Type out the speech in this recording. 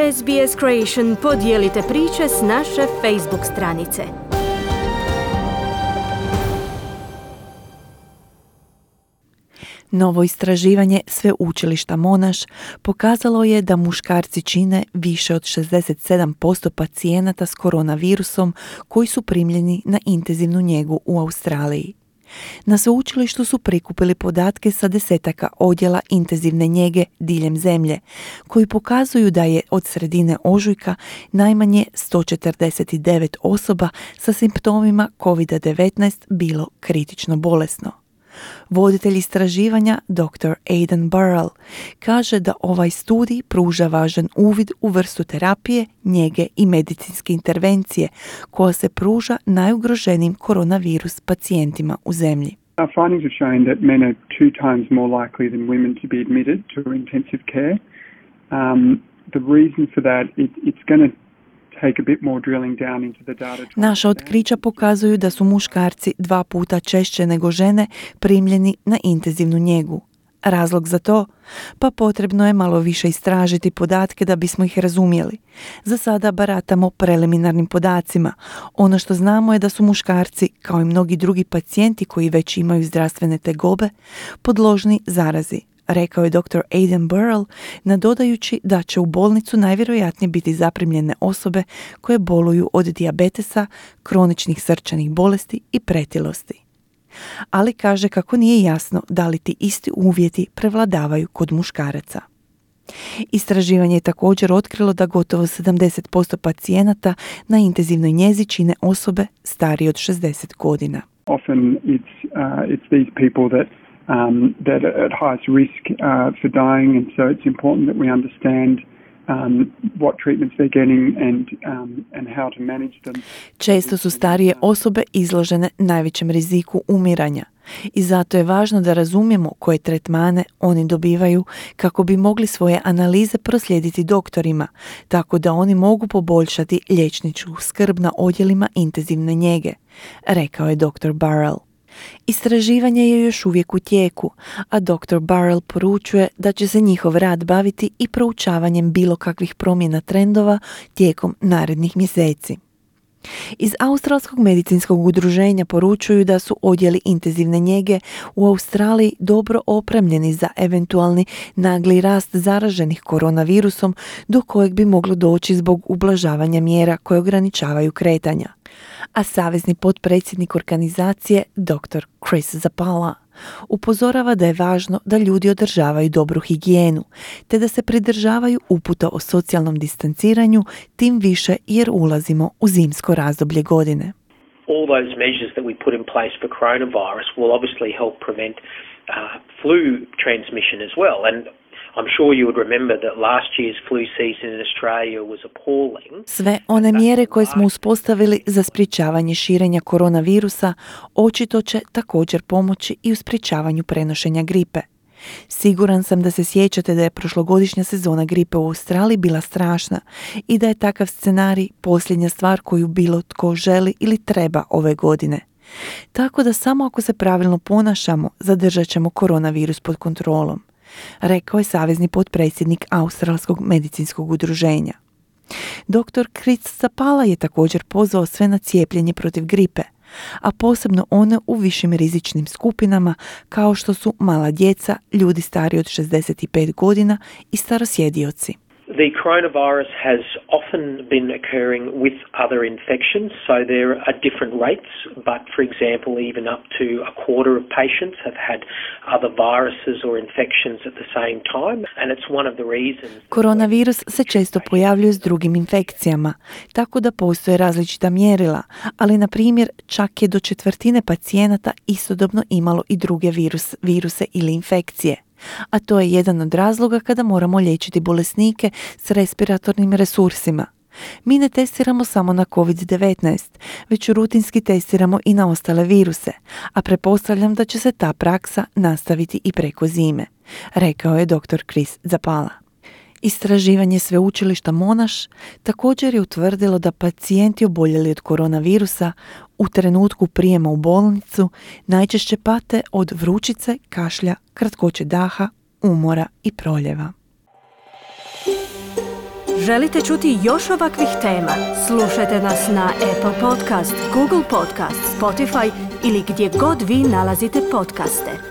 SBS Creation podijelite priče s naše Facebook stranice. Novo istraživanje Sveučilišta Monaš pokazalo je da muškarci čine više od 67% pacijenata s koronavirusom koji su primljeni na intenzivnu njegu u Australiji. Na sveučilištu su prikupili podatke sa desetaka odjela intenzivne njege diljem zemlje, koji pokazuju da je od sredine ožujka najmanje 149 osoba sa simptomima COVID-19 bilo kritično bolesno. Voditelj istraživanja dr. Aidan Burrell kaže da ovaj studij pruža važan uvid u vrstu terapije, njege i medicinske intervencije koja se pruža najugroženijim koronavirus pacijentima u zemlji. Our findings have shown that men are two times more likely than women to be admitted to intensive care. Um, the reason for that, it, it's going to Naša otkrića pokazuju da su muškarci dva puta češće nego žene primljeni na intenzivnu njegu. Razlog za to? Pa potrebno je malo više istražiti podatke da bismo ih razumjeli. Za sada baratamo preliminarnim podacima. Ono što znamo je da su muškarci, kao i mnogi drugi pacijenti koji već imaju zdravstvene tegobe, podložni zarazi rekao je dr. Aidan Burrell, nadodajući da će u bolnicu najvjerojatnije biti zaprimljene osobe koje boluju od dijabetesa, kroničnih srčanih bolesti i pretilosti. Ali kaže kako nije jasno da li ti isti uvjeti prevladavaju kod muškaraca. Istraživanje je također otkrilo da gotovo 70% pacijenata na intenzivnoj njezi čine osobe starije od 60 godina. Often it's, uh, it's these people that um, that are at highest risk uh, for dying, and so it's important that we understand um, what treatments they're getting and, um, and how to manage them. Često su starije osobe izložene najvećem riziku umiranja i zato je važno da razumijemo koje tretmane oni dobivaju kako bi mogli svoje analize proslijediti doktorima, tako da oni mogu poboljšati liječničku skrb na odjelima intenzivne njege, rekao je dr. Burrell. Istraživanje je još uvijek u tijeku, a dr. Barrell poručuje da će se njihov rad baviti i proučavanjem bilo kakvih promjena trendova tijekom narednih mjeseci. Iz Australskog medicinskog udruženja poručuju da su odjeli intenzivne njege u Australiji dobro opremljeni za eventualni nagli rast zaraženih koronavirusom do kojeg bi moglo doći zbog ublažavanja mjera koje ograničavaju kretanja a savezni potpredsjednik organizacije dr. Chris Zapala upozorava da je važno da ljudi održavaju dobru higijenu, te da se pridržavaju uputa o socijalnom distanciranju, tim više jer ulazimo u zimsko razdoblje godine. All those measures that we put in place for coronavirus will obviously help prevent uh, flu transmission as well. And sve one mjere koje smo uspostavili za sprječavanje širenja koronavirusa očito će također pomoći i u sprječavanju prenošenja gripe. Siguran sam da se sjećate da je prošlogodišnja sezona gripe u Australiji bila strašna i da je takav scenarij posljednja stvar koju bilo tko želi ili treba ove godine. Tako da samo ako se pravilno ponašamo, zadržat ćemo koronavirus pod kontrolom rekao je savezni potpredsjednik Australskog medicinskog udruženja. Dr. Chris Zapala je također pozvao sve na cijepljenje protiv gripe, a posebno one u višim rizičnim skupinama kao što su mala djeca, ljudi stari od 65 godina i starosjedioci. The coronavirus has often been occurring with other infections, so there are different rates, but for example, even up to a quarter of patients have had other viruses or infections at the same time, and it's one of the reasons... Koronavirus se često pojavljuje s drugim infekcijama, tako da postoje različita mjerila, ali na primjer čak je do četvrtine pacijenata istodobno imalo i druge virus, viruse ili infekcije a to je jedan od razloga kada moramo liječiti bolesnike s respiratornim resursima. Mi ne testiramo samo na COVID-19, već rutinski testiramo i na ostale viruse, a prepostavljam da će se ta praksa nastaviti i preko zime, rekao je dr. Chris Zapala. Istraživanje sveučilišta Monaš također je utvrdilo da pacijenti oboljeli od koronavirusa u trenutku prijema u bolnicu najčešće pate od vrućice, kašlja, kratkoće daha, umora i proljeva. Želite čuti još ovakvih tema? Slušajte nas na Apple Podcast, Google Podcast, Spotify ili gdje god vi nalazite podcaste.